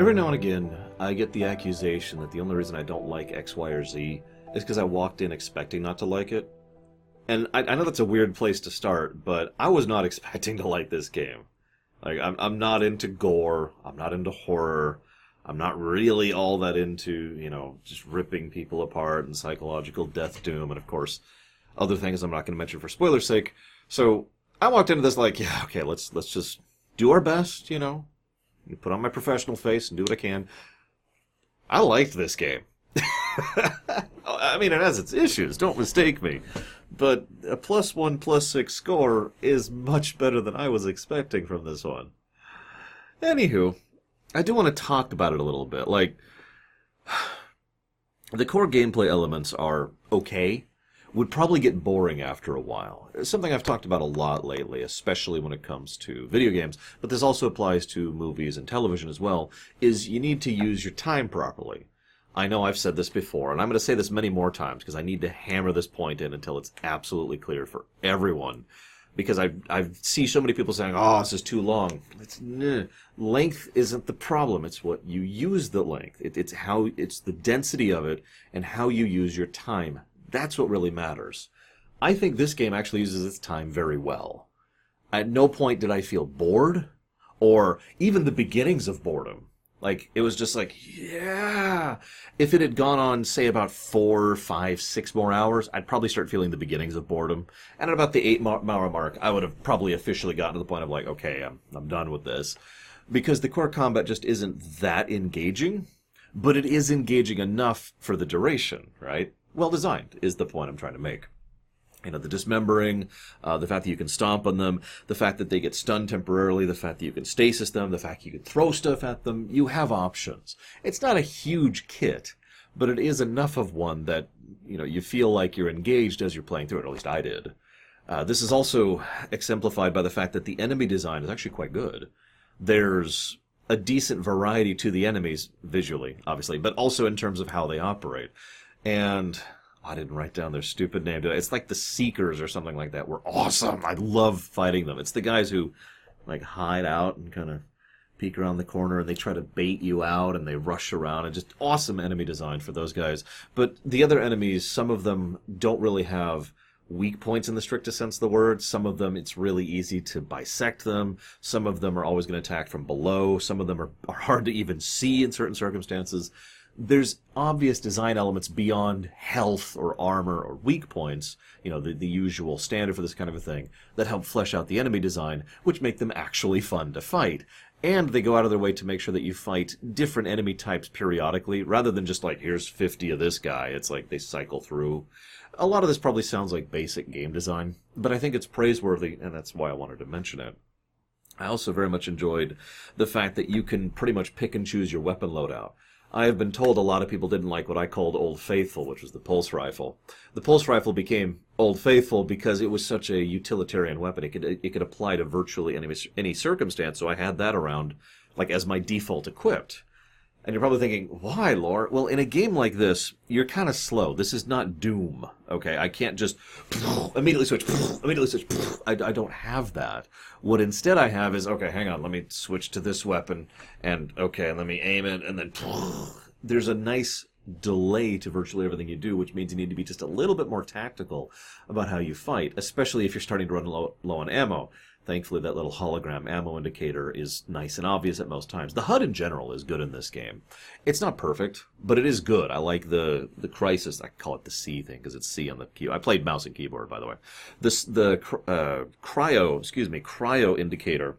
Every now and again, I get the accusation that the only reason I don't like X, Y, or Z is because I walked in expecting not to like it. And I, I know that's a weird place to start, but I was not expecting to like this game. Like, I'm, I'm not into gore, I'm not into horror, I'm not really all that into, you know, just ripping people apart and psychological death doom, and of course, other things I'm not going to mention for spoiler's sake. So I walked into this like, yeah, okay, let's let's just do our best, you know, put on my professional face and do what I can. I liked this game. I mean, it has its issues. Don't mistake me, but a plus one plus six score is much better than I was expecting from this one. Anywho, I do want to talk about it a little bit. Like, the core gameplay elements are okay would probably get boring after a while. Something I've talked about a lot lately, especially when it comes to video games, but this also applies to movies and television as well, is you need to use your time properly. I know I've said this before, and I'm going to say this many more times because I need to hammer this point in until it's absolutely clear for everyone. Because I I see so many people saying, "Oh, this is too long." It's nah. length isn't the problem. It's what you use the length. It, it's how it's the density of it and how you use your time. That's what really matters. I think this game actually uses its time very well. At no point did I feel bored or even the beginnings of boredom. Like, it was just like, yeah. If it had gone on, say, about four, five, six more hours, I'd probably start feeling the beginnings of boredom. And at about the eight hour mark, I would have probably officially gotten to the point of like, okay, I'm, I'm done with this. Because the core combat just isn't that engaging, but it is engaging enough for the duration, right? Well designed is the point I'm trying to make. You know, the dismembering, uh, the fact that you can stomp on them, the fact that they get stunned temporarily, the fact that you can stasis them, the fact you can throw stuff at them. You have options. It's not a huge kit, but it is enough of one that, you know, you feel like you're engaged as you're playing through it, at least I did. Uh, this is also exemplified by the fact that the enemy design is actually quite good. There's a decent variety to the enemies visually, obviously, but also in terms of how they operate and oh, I didn't write down their stupid name. It's like the Seekers or something like that. Were awesome. I love fighting them. It's the guys who like hide out and kind of peek around the corner and they try to bait you out and they rush around and just awesome enemy design for those guys. But the other enemies, some of them don't really have weak points in the strictest sense of the word. Some of them, it's really easy to bisect them. Some of them are always going to attack from below. Some of them are, are hard to even see in certain circumstances there's obvious design elements beyond health or armor or weak points, you know, the, the usual standard for this kind of a thing, that help flesh out the enemy design, which make them actually fun to fight. And they go out of their way to make sure that you fight different enemy types periodically, rather than just like, here's 50 of this guy. It's like they cycle through. A lot of this probably sounds like basic game design, but I think it's praiseworthy, and that's why I wanted to mention it. I also very much enjoyed the fact that you can pretty much pick and choose your weapon loadout. I have been told a lot of people didn't like what I called Old Faithful, which was the pulse rifle. The pulse rifle became Old Faithful because it was such a utilitarian weapon. It could it could apply to virtually any any circumstance. So I had that around, like as my default equipped. And you're probably thinking, why, Lore? Well, in a game like this, you're kind of slow. This is not Doom, okay? I can't just immediately switch, immediately switch. I, I don't have that. What instead I have is, okay, hang on, let me switch to this weapon, and okay, let me aim it, and then there's a nice delay to virtually everything you do, which means you need to be just a little bit more tactical about how you fight, especially if you're starting to run low, low on ammo. Thankfully, that little hologram ammo indicator is nice and obvious at most times. The HUD in general is good in this game. It's not perfect, but it is good. I like the the Crysis. I call it the C thing because it's C on the key. I played mouse and keyboard, by the way. This the uh, cryo, excuse me, cryo indicator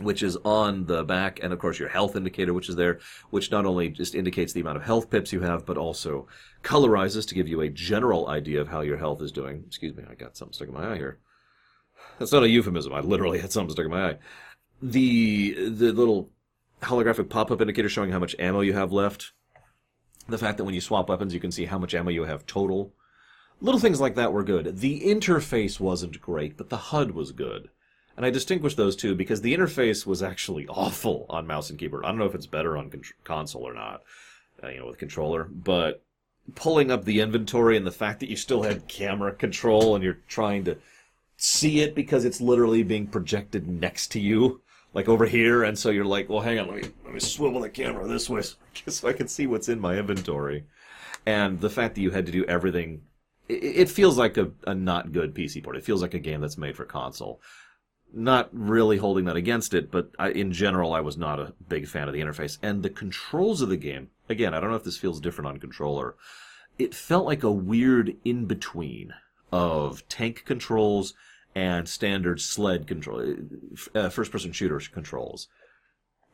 which is on the back, and of course your health indicator, which is there, which not only just indicates the amount of health pips you have, but also colorizes to give you a general idea of how your health is doing. Excuse me, I got something stuck in my eye here. That's not a euphemism. I literally had something stuck in my eye. The the little holographic pop-up indicator showing how much ammo you have left. The fact that when you swap weapons, you can see how much ammo you have total. Little things like that were good. The interface wasn't great, but the HUD was good. And I distinguish those two because the interface was actually awful on mouse and keyboard. I don't know if it's better on con- console or not, uh, you know, with controller, but pulling up the inventory and the fact that you still had camera control and you're trying to see it because it's literally being projected next to you like over here, and so you're like, well, hang on, let me let me swivel the camera this way so I can see what's in my inventory. And the fact that you had to do everything, it, it feels like a, a not good PC port. It feels like a game that's made for console. Not really holding that against it, but I, in general, I was not a big fan of the interface. And the controls of the game, again, I don't know if this feels different on controller. It felt like a weird in between of tank controls and standard sled control, uh, first person shooter controls.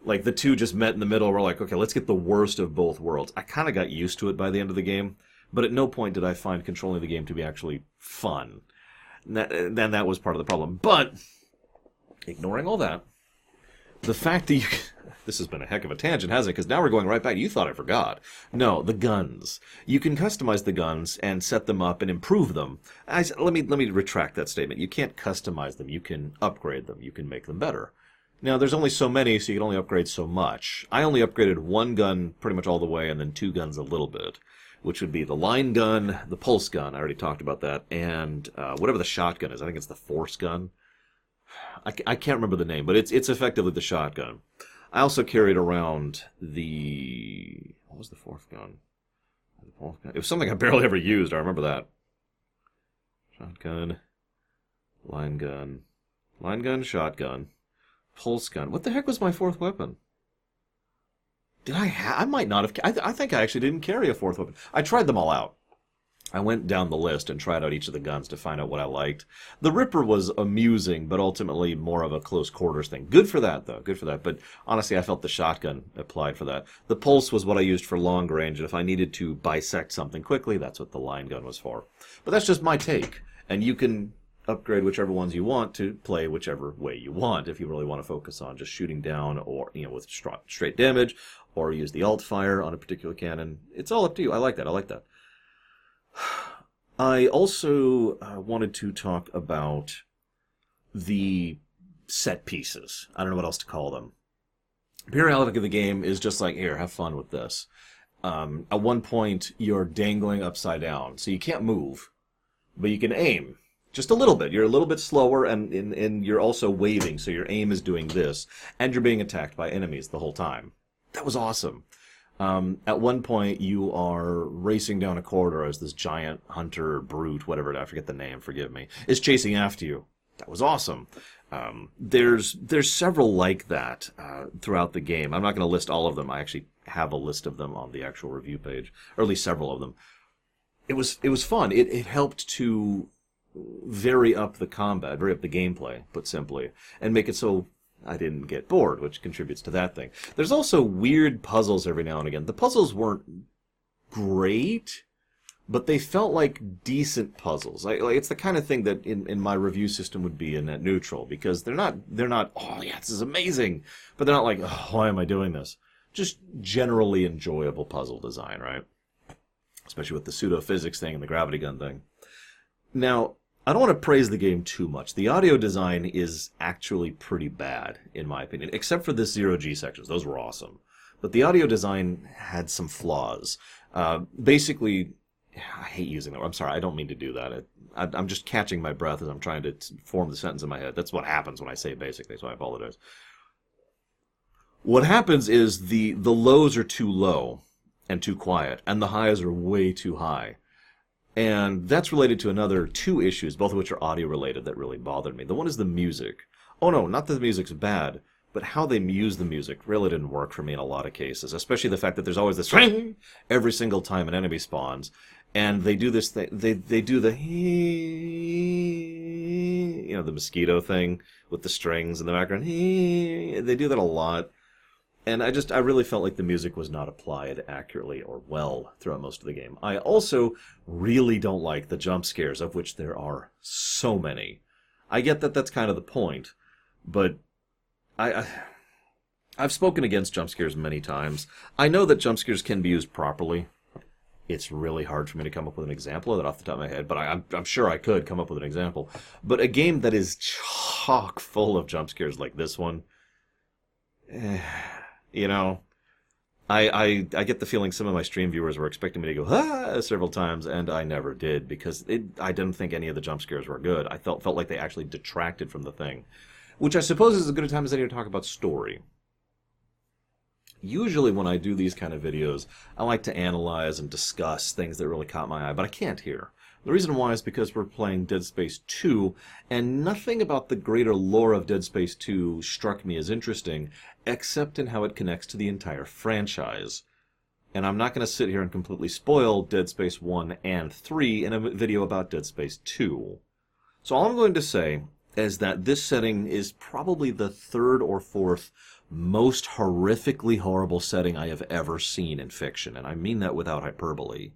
Like the two just met in the middle. We're like, okay, let's get the worst of both worlds. I kind of got used to it by the end of the game, but at no point did I find controlling the game to be actually fun. Then that, that was part of the problem. But ignoring all that, the fact that you this has been a heck of a tangent, hasn't it? Because now we're going right back. You thought I forgot. No, the guns. You can customize the guns and set them up and improve them. I, let me let me retract that statement. You can't customize them. You can upgrade them. You can make them better. Now, there's only so many, so you can only upgrade so much. I only upgraded one gun pretty much all the way, and then two guns a little bit, which would be the line gun, the pulse gun. I already talked about that, and uh, whatever the shotgun is. I think it's the force gun. I, I can't remember the name, but it's it's effectively the shotgun. I also carried around the what was the fourth gun? The fourth gun. It was something I barely ever used. I remember that. Shotgun, line gun, line gun, shotgun, pulse gun. What the heck was my fourth weapon? Did I? Ha- I might not have. I, th- I think I actually didn't carry a fourth weapon. I tried them all out. I went down the list and tried out each of the guns to find out what I liked. The Ripper was amusing, but ultimately more of a close quarters thing. Good for that, though. Good for that. But honestly, I felt the shotgun applied for that. The Pulse was what I used for long range, and if I needed to bisect something quickly, that's what the line gun was for. But that's just my take. And you can upgrade whichever ones you want to play whichever way you want if you really want to focus on just shooting down or you know with straight damage or use the alt fire on a particular cannon it's all up to you i like that i like that I also uh, wanted to talk about the set pieces. I don't know what else to call them. Periodic of the game is just like, here, have fun with this. Um, at one point, you're dangling upside down, so you can't move, but you can aim just a little bit. You're a little bit slower, and, and, and you're also waving, so your aim is doing this, and you're being attacked by enemies the whole time. That was awesome. Um, at one point, you are racing down a corridor as this giant hunter brute, whatever I forget the name, forgive me, is chasing after you. That was awesome. Um, there's there's several like that uh, throughout the game. I'm not going to list all of them. I actually have a list of them on the actual review page, or at least several of them. It was it was fun. It it helped to vary up the combat, vary up the gameplay, put simply, and make it so I didn't get bored, which contributes to that thing. There's also weird puzzles every now and again. The puzzles weren't great, but they felt like decent puzzles. Like, like, it's the kind of thing that in, in my review system would be a net neutral because they're not they're not oh yeah this is amazing, but they're not like oh, why am I doing this? Just generally enjoyable puzzle design, right? Especially with the pseudo physics thing and the gravity gun thing. Now I don't want to praise the game too much. The audio design is actually pretty bad, in my opinion, except for the zero G sections. Those were awesome. But the audio design had some flaws. Uh, basically, I hate using that. I'm sorry, I don't mean to do that. I, am just catching my breath as I'm trying to form the sentence in my head. That's what happens when I say basically, so I apologize. What happens is the the lows are too low and too quiet, and the highs are way too high. And that's related to another two issues, both of which are audio related, that really bothered me. The one is the music. Oh no, not that the music's bad, but how they use the music really didn't work for me in a lot of cases, especially the fact that there's always this ring every single time an enemy spawns. And they do this thing, they, they do the, you know, the mosquito thing with the strings in the background. They do that a lot and I just I really felt like the music was not applied accurately or well throughout most of the game. I also really don't like the jump scares, of which there are so many. I get that that's kind of the point, but I, I I've spoken against jump scares many times. I know that jump scares can be used properly. It's really hard for me to come up with an example of that off the top of my head, but I, I'm, I'm sure I could come up with an example. But a game that is chock full of jump scares like this one. Eh, you know, I, I I get the feeling some of my stream viewers were expecting me to go ah several times, and I never did because it, I didn't think any of the jump scares were good. I felt felt like they actually detracted from the thing. which I suppose is as good a time as any to talk about story. Usually, when I do these kind of videos, I like to analyze and discuss things that really caught my eye, but I can't here. The reason why is because we're playing Dead Space 2, and nothing about the greater lore of Dead Space 2 struck me as interesting, except in how it connects to the entire franchise. And I'm not going to sit here and completely spoil Dead Space 1 and 3 in a video about Dead Space 2. So all I'm going to say is that this setting is probably the third or fourth most horrifically horrible setting I have ever seen in fiction, and I mean that without hyperbole.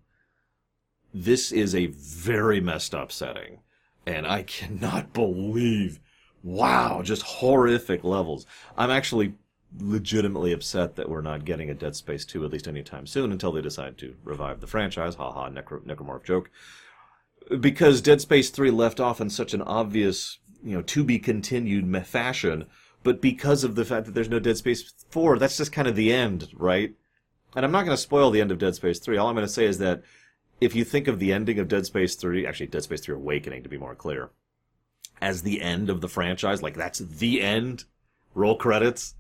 This is a very messed up setting, and I cannot believe, wow, just horrific levels. I'm actually legitimately upset that we're not getting a Dead Space 2 at least anytime soon until they decide to revive the franchise. Haha, necro- necromorph joke. Because Dead Space 3 left off in such an obvious, you know, to be continued fashion but because of the fact that there's no Dead Space 4, that's just kind of the end, right? And I'm not going to spoil the end of Dead Space 3. All I'm going to say is that if you think of the ending of Dead Space 3, actually Dead Space 3 Awakening to be more clear, as the end of the franchise, like that's the end, roll credits,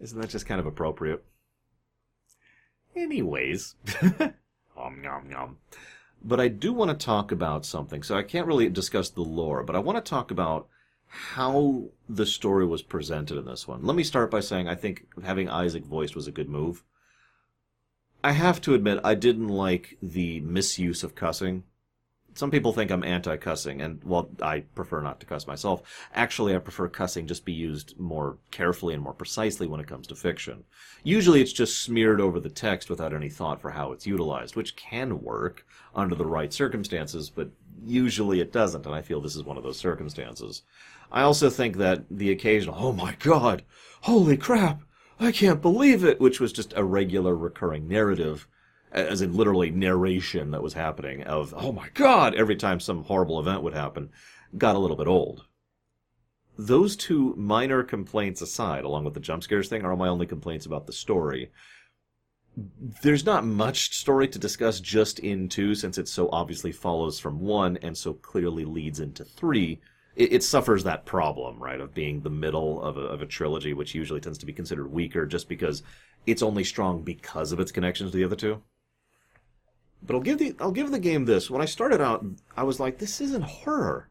isn't that just kind of appropriate? Anyways, om nom nom. But I do want to talk about something. So I can't really discuss the lore, but I want to talk about how the story was presented in this one. Let me start by saying I think having Isaac voiced was a good move. I have to admit I didn't like the misuse of cussing. Some people think I'm anti-cussing, and while I prefer not to cuss myself, actually I prefer cussing just be used more carefully and more precisely when it comes to fiction. Usually it's just smeared over the text without any thought for how it's utilized, which can work under the right circumstances, but usually it doesn't, and I feel this is one of those circumstances. I also think that the occasional, oh my god, holy crap, I can't believe it, which was just a regular recurring narrative, as in literally narration that was happening of, oh my god, every time some horrible event would happen, got a little bit old. Those two minor complaints aside, along with the jump scares thing, are my only complaints about the story. There's not much story to discuss just in two, since it so obviously follows from one and so clearly leads into three it, it, suffers that problem, right, of being the middle of a, of a trilogy, which usually tends to be considered weaker just because it's only strong because of its connections to the other two. But I'll give the I'll give the game this. When I started out, I was like, this isn't horror.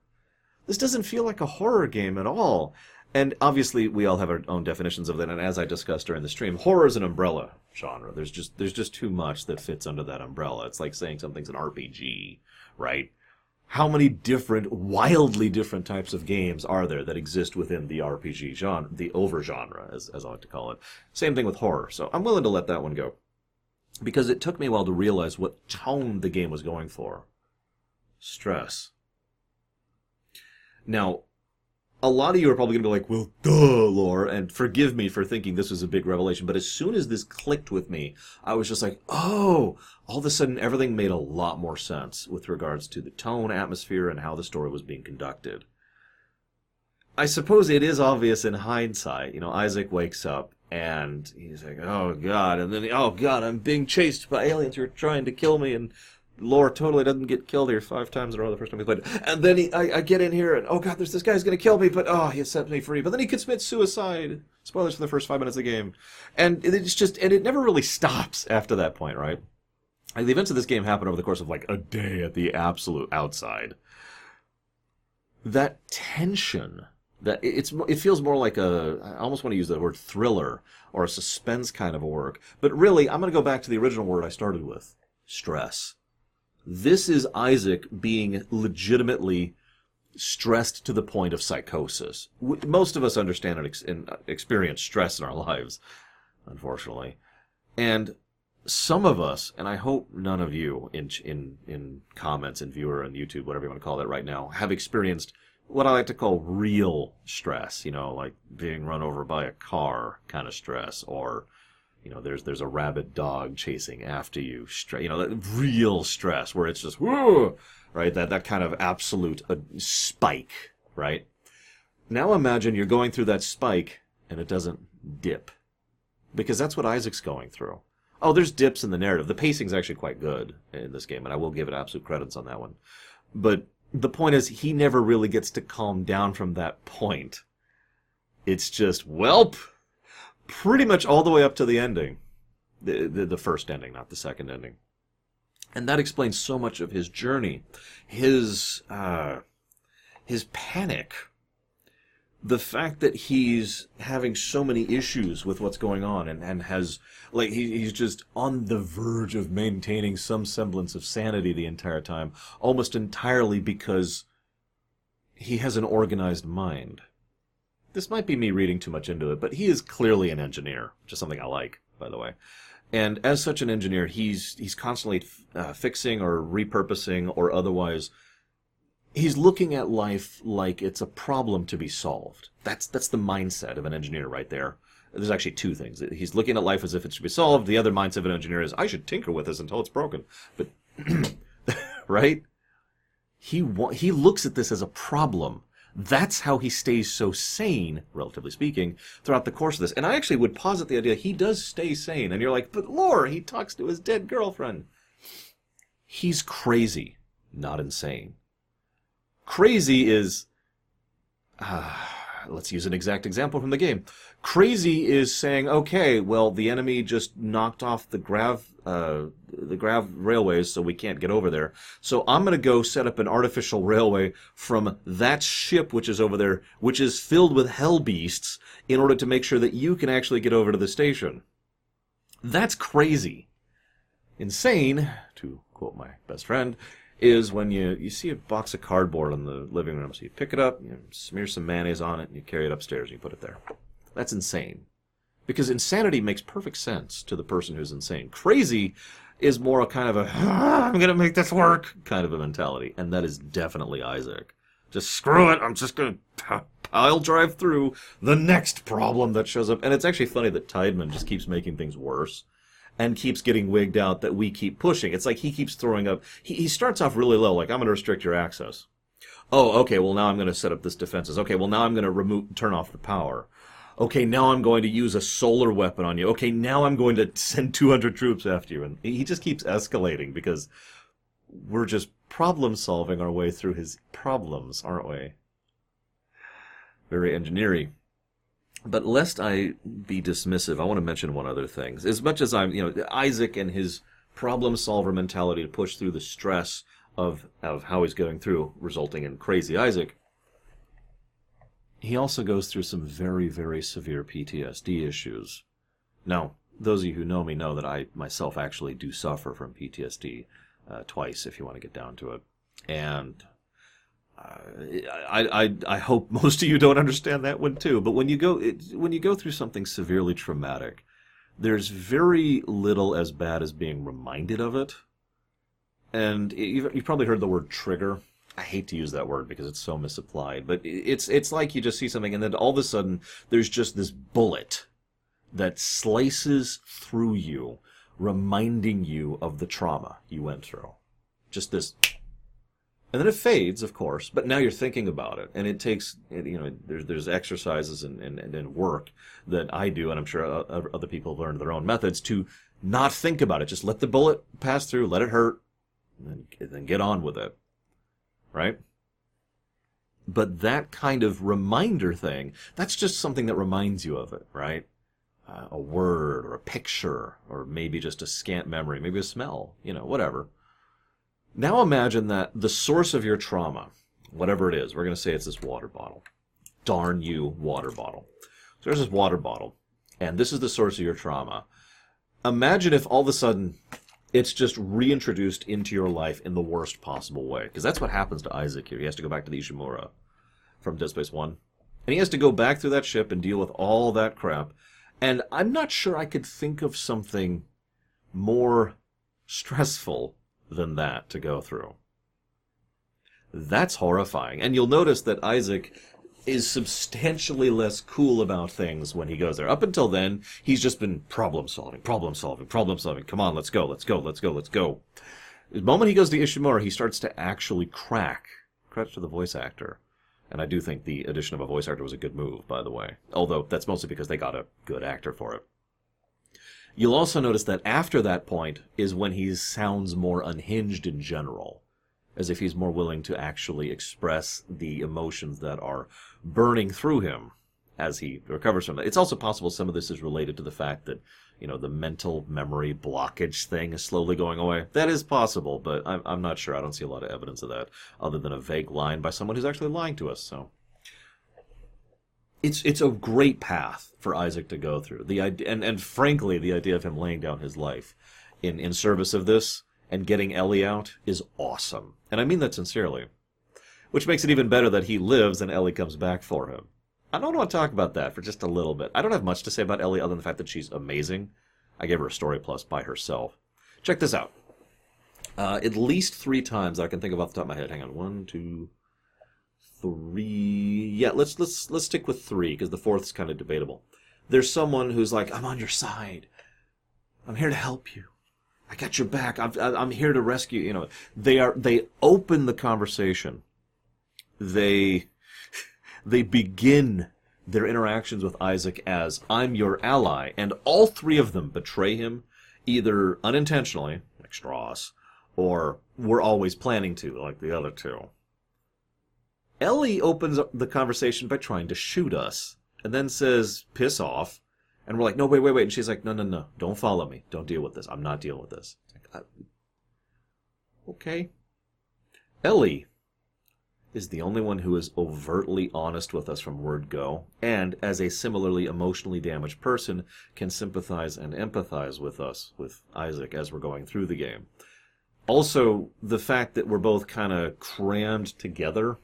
This doesn't feel like a horror game at all. And obviously, we all have our own definitions of that. And as I discussed during the stream, horror is an umbrella genre. There's just there's just too much that fits under that umbrella. It's like saying something's an RPG, right? How many different, wildly different types of games are there that exist within the RPG genre, the over genre, as, as I like to call it. Same thing with horror. So I'm willing to let that one go. Because it took me a while to realize what tone the game was going for. Stress. Now, a lot of you are probably going to be like, well, duh, lore, and forgive me for thinking this was a big revelation. But as soon as this clicked with me, I was just like, oh, all of a sudden everything made a lot more sense with regards to the tone, atmosphere, and how the story was being conducted. I suppose it is obvious in hindsight. You know, Isaac wakes up and he's like, oh, God. And then, oh, God, I'm being chased by aliens who are trying to kill me. And Lore totally doesn't get killed here five times in a row the first time we played. it. And then he, I, I get in here and oh god, there's this guy's gonna kill me, but oh, he set me free. But then he commits suicide. Spoilers for the first five minutes of the game, and it's just and it never really stops after that point, right? the events of this game happen over the course of like a day at the absolute outside. That tension that it's it feels more like a I almost want to use the word thriller or a suspense kind of a work. But really, I'm going to go back to the original word I started with: stress this is Isaac being legitimately stressed to the point of psychosis. Most of us understand and, ex- and uh, experience stress in our lives, unfortunately. And some of us, and I hope none of you in in in comments and viewer and YouTube, whatever you want to call it right now, have experienced what I like to call real stress. You know, like being run over by a car kind of stress, or you know, there's there's a rabid dog chasing after you, stre- you know, real stress where it's just whoo, right? That that kind of absolute uh, spike, right? Now imagine you're going through that spike and it doesn't dip, because that's what Isaac's going through. Oh, there's dips in the narrative. The pacing's actually quite good in this game, and I will give it absolute credits on that one. But the point is, he never really gets to calm down from that point It's just, welp, pretty much all the way up to the ending. The, the, the first ending, not the second ending. And that explains so much of his journey. His, uh, his panic the fact that he's having so many issues with what's going on and, and has like he, he's just on the verge of maintaining some semblance of sanity the entire time almost entirely because he has an organized mind this might be me reading too much into it but he is clearly an engineer which is something i like by the way and as such an engineer he's he's constantly uh, fixing or repurposing or otherwise he's looking at life like it's a problem to be solved. That's that's the mindset of an engineer right there. There's actually two things. He's looking at life as if it should be solved. The other mindset of an engineer is I should tinker with this until it's broken. But right? He wa- he looks at this as a problem. That's how he stays so sane, relatively speaking, throughout the course of this. And I actually would posit the idea he does stay sane. And you're like, but Lore, he talks to his dead girlfriend. He's crazy, not insane. Crazy is. Uh, let's use an exact example from the game. Crazy is saying, okay, well, the enemy just knocked off the grav, uh, the grav railways, so we can't get over there. So I'm going to go set up an artificial railway from that ship which is over there, which is filled with hell beasts, in order to make sure that you can actually get over to the station. That's crazy. Insane, to quote my best friend, is when you, you see a box of cardboard in the living room. So you pick it up, you smear some mayonnaise on it, and you carry it upstairs and you put it there. That's insane. Because insanity makes perfect sense to the person who's insane. Crazy is more a kind of a, ah, I'm going to make this work kind of a mentality. And that is definitely Isaac. Just screw it, I'm just going to pile drive through the next problem that shows up. And it's actually funny that Tiedemann just keeps making things worse and keeps getting wigged out that we keep pushing. It's like he keeps throwing up. He, he starts off really low, like I'm going to restrict your access. Oh, okay. Well, now I'm going to set up this defenses. Okay. Well, now I'm going to remove, turn off the power. Okay. Now I'm going to use a solar weapon on you. Okay. Now I'm going to send 200 troops after you. And he just keeps escalating because we're just problem solving our way through his problems, aren't we? Very engineering. But lest I be dismissive, I want to mention one other thing. As much as I'm, you know, Isaac and his problem solver mentality to push through the stress of of how he's going through, resulting in crazy Isaac. He also goes through some very, very severe PTSD issues. Now, those of you who know me know that I myself actually do suffer from PTSD uh, twice, if you want to get down to it. And I, I, I hope most of you don't understand that one too. But when you go it, when you go through something severely traumatic, there's very little as bad as being reminded of it. And you've, you've probably heard the word trigger. I hate to use that word because it's so misapplied, but it's it's like you just see something and then all of a sudden there's just this bullet that slices through you, reminding you of the trauma you went through. Just this and then it fades, of course. But now you're thinking about it, and it takes you know there's there's exercises and, and, and work that I do, and I'm sure uh, uh, other people have learned their own methods to not think about it. Just let the bullet pass through, let it hurt, and then get on with it, right? But that kind of reminder thing, that's just something that reminds you of it, right? Uh, a word or a picture, or maybe just a scant memory, maybe a smell, you know, whatever. Now imagine that the source of your trauma, whatever it is, we're going to say it's this water bottle. Darn you, water bottle. So there's this water bottle, and this is the source of your trauma. Imagine if all of a sudden it's just reintroduced into your life in the worst possible way. Because that's what happens to Isaac here. He has to go back to the Ishimura from Dead Space 1. And he has to go back through that ship and deal with all that crap. And I'm not sure I could think of something more stressful than that to go through. That's horrifying. And you'll notice that Isaac is substantially less cool about things when he goes there. Up until then, he's just been problem solving, problem solving, problem solving. Come on, let's go, let's go, let's go, let's go. The moment he goes to Ishimura, he starts to actually crack. Credit to the voice actor. And I do think the addition of a voice actor was a good move, by the way. Although that's mostly because they got a good actor for it. You'll also notice that after that point is when he sounds more unhinged in general, as if he's more willing to actually express the emotions that are burning through him. as he recovers from it. It's also possible some of this is related to the fact that you know the mental memory blockage thing is slowly going away. That is possible, but I'm I'm not sure. I don't see a lot of evidence of that other than a vague line by someone who's actually lying to us. So it's it's a great path for Isaac to go through. The and and frankly, the idea of him laying down his life in in service of this and getting Ellie out is awesome, and I mean that sincerely. Which makes it even better that he lives and Ellie comes back for him. I don't want to talk about that for just a little bit. I don't have much to say about Ellie other than the fact that she's amazing. I gave her a story plus by herself. Check this out. Uh, at least three times I can think of off the top of my head. Hang on, one, two, three. Yeah, let's let's let's stick with three because the fourth's kind of debatable. There's someone who's like, "I'm on your side. I'm here to help you. I got your back. I'm I'm here to rescue." You know, they are they open the conversation. They they begin their interactions with Isaac as "I'm your ally," and all three of them betray him, either unintentionally, like Stross, or we're always planning to, like the other two. Ellie opens up the conversation by trying to shoot us, and then says, "Piss off." And we're like, no, wait, wait, wait. And she's like, no, no, no. Don't follow me. Don't deal with this. I'm not dealing with this. Like, uh, okay. Ellie is the only one who is overtly honest with us from word go, and as a similarly emotionally damaged person, can sympathize and empathize with us, with Isaac, as we're going through the game. Also, the fact that we're both kind of crammed together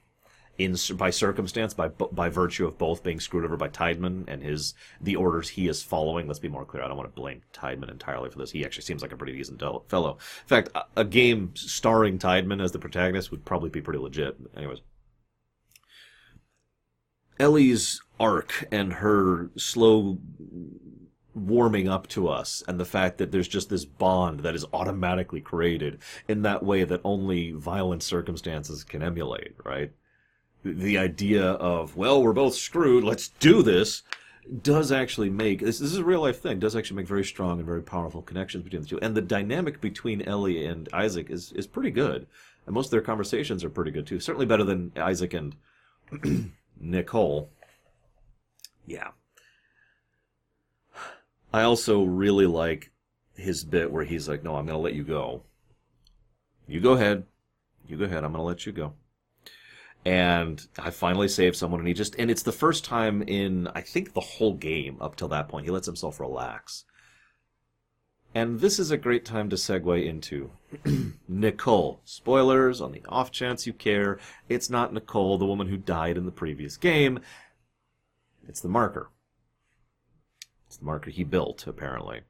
in by circumstance, by by virtue of both being screwed over by Tiedemann and his the orders he is following. Let's be more clear. I don't want to blame Tiedemann entirely for this. He actually seems like a pretty decent fellow. In fact, a, game starring Tiedemann as the protagonist would probably be pretty legit. Anyways, Ellie's arc and her slow warming up to us and the fact that there's just this bond that is automatically created in that way that only violent circumstances can emulate, right? The idea of well we're both screwed let's do this does actually make this, this is a real life thing does actually make very strong and very powerful connections between the two. And the dynamic between ellie and isaac is is pretty good. And most of their conversations are pretty good too. Certainly better than isaac and nicole. Yeah. I also really like his bit where he's like no i'm gonna let you go. You go ahead. You go ahead. I'm gonna let you go and I finally saved someone, and he just and it's the first time in I think the whole game up till that point he lets himself relax. And this is a great time to segue into Nicole. Spoilers on the off chance you care. It's not Nicole, the woman who died in the previous game. It's the marker. It's the marker he built, apparently.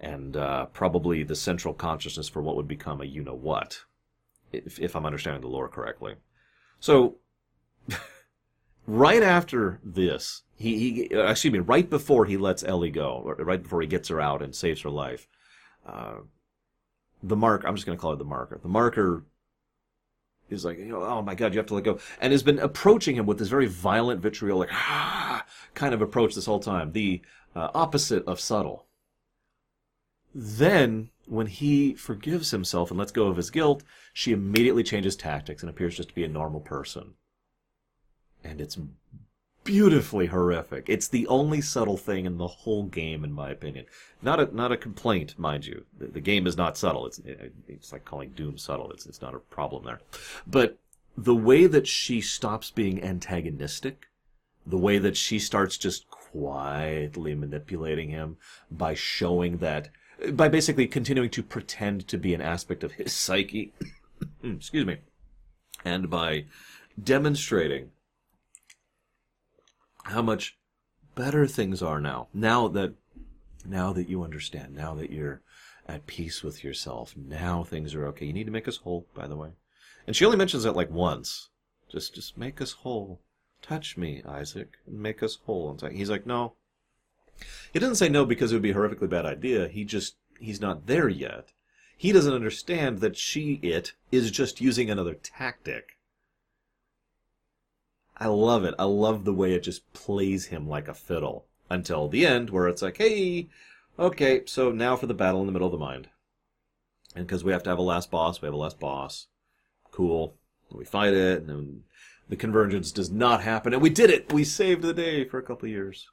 And uh, probably the central consciousness for what would become a you know what, if, if I'm understanding the lore correctly. So, right after this, he, he uh, excuse me, right before he lets Ellie go, right before he gets her out and saves her life, uh, the mark, I'm just going to call it the marker. The marker is like, you know, oh my God, you have to let go, and has been approaching him with this very violent, vitriolic ah, kind of approach this whole time. The uh, opposite of subtle. Then when he forgives himself and lets go of his guilt, she immediately changes tactics and appears just to be a normal person. And it's beautifully horrific. It's the only subtle thing in the whole game, in my opinion. Not a not a complaint, mind you. The, the game is not subtle. It's it's like calling Doom subtle. It's it's not a problem there. But the way that she stops being antagonistic, the way that she starts just quietly manipulating him by showing that by basically continuing to pretend to be an aspect of his psyche, mm, excuse me, and by demonstrating how much better things are now. Now that now that you understand, now that you're at peace with yourself, now things are okay. You need to make us whole, by the way. And she only mentions that like once. Just just make us whole. Touch me, Isaac, and make us whole. And he's like, no, he doesn't say no because it would be a horrifically bad idea. He just he's not there yet. He doesn't understand that she it is just using another tactic. I love it. I love the way it just plays him like a fiddle until the end where it's like, "Hey, okay, so now for the battle in the middle of the mind." And because we have to have a last boss, we have a last boss. Cool. We fight it, and then the convergence does not happen, and we did it. We saved the day for a couple years.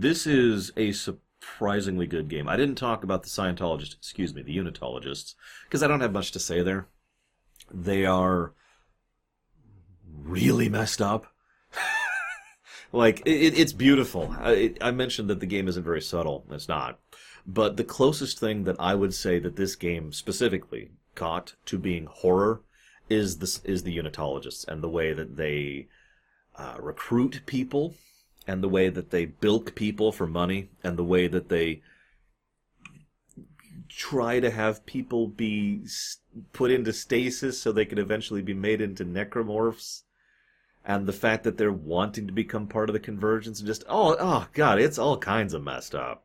This is a surprisingly good game. I didn't talk about the Scientologists, excuse me, the Unitologists, because I don't have much to say there. They are really messed up. like it, it's beautiful. I, I mentioned that the game isn't very subtle. It's not. But the closest thing that I would say that this game specifically caught to being horror is this is the Unitologists and the way that they uh, recruit people and the way that they bilk people for money and the way that they try to have people be put into stasis so they can eventually be made into necromorphs. And the fact that they're wanting to become part of the convergence and just oh oh god it's all kinds of messed up.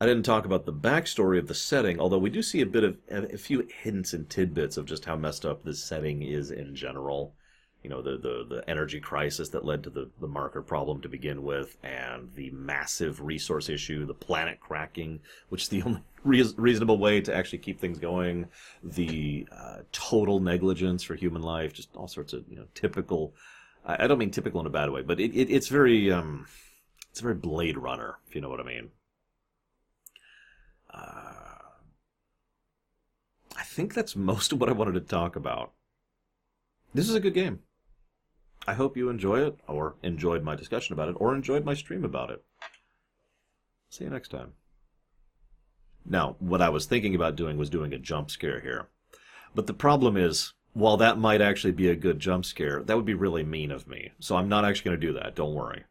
I didn't talk about the backstory of the setting although we do see a bit of a few hints and tidbits of just how messed up this setting is in general you know the, the the energy crisis that led to the the marker problem to begin with and the massive resource issue the planet cracking which is the only re- reasonable way to actually keep things going the uh, total negligence for human life just all sorts of you know typical i, I don't mean typical in a bad way but it, it, it's very um it's very blade runner if you know what i mean. Uh, i think that's most of what i wanted to talk about. This is a good game I hope you enjoy it, or enjoyed my discussion about it, or enjoyed my stream about it. See you next time. Now, what I was thinking about doing was doing a jump scare here. But the problem is, while that might actually be a good jump scare, that would be really mean of me. So I'm not actually going to do that. Don't worry.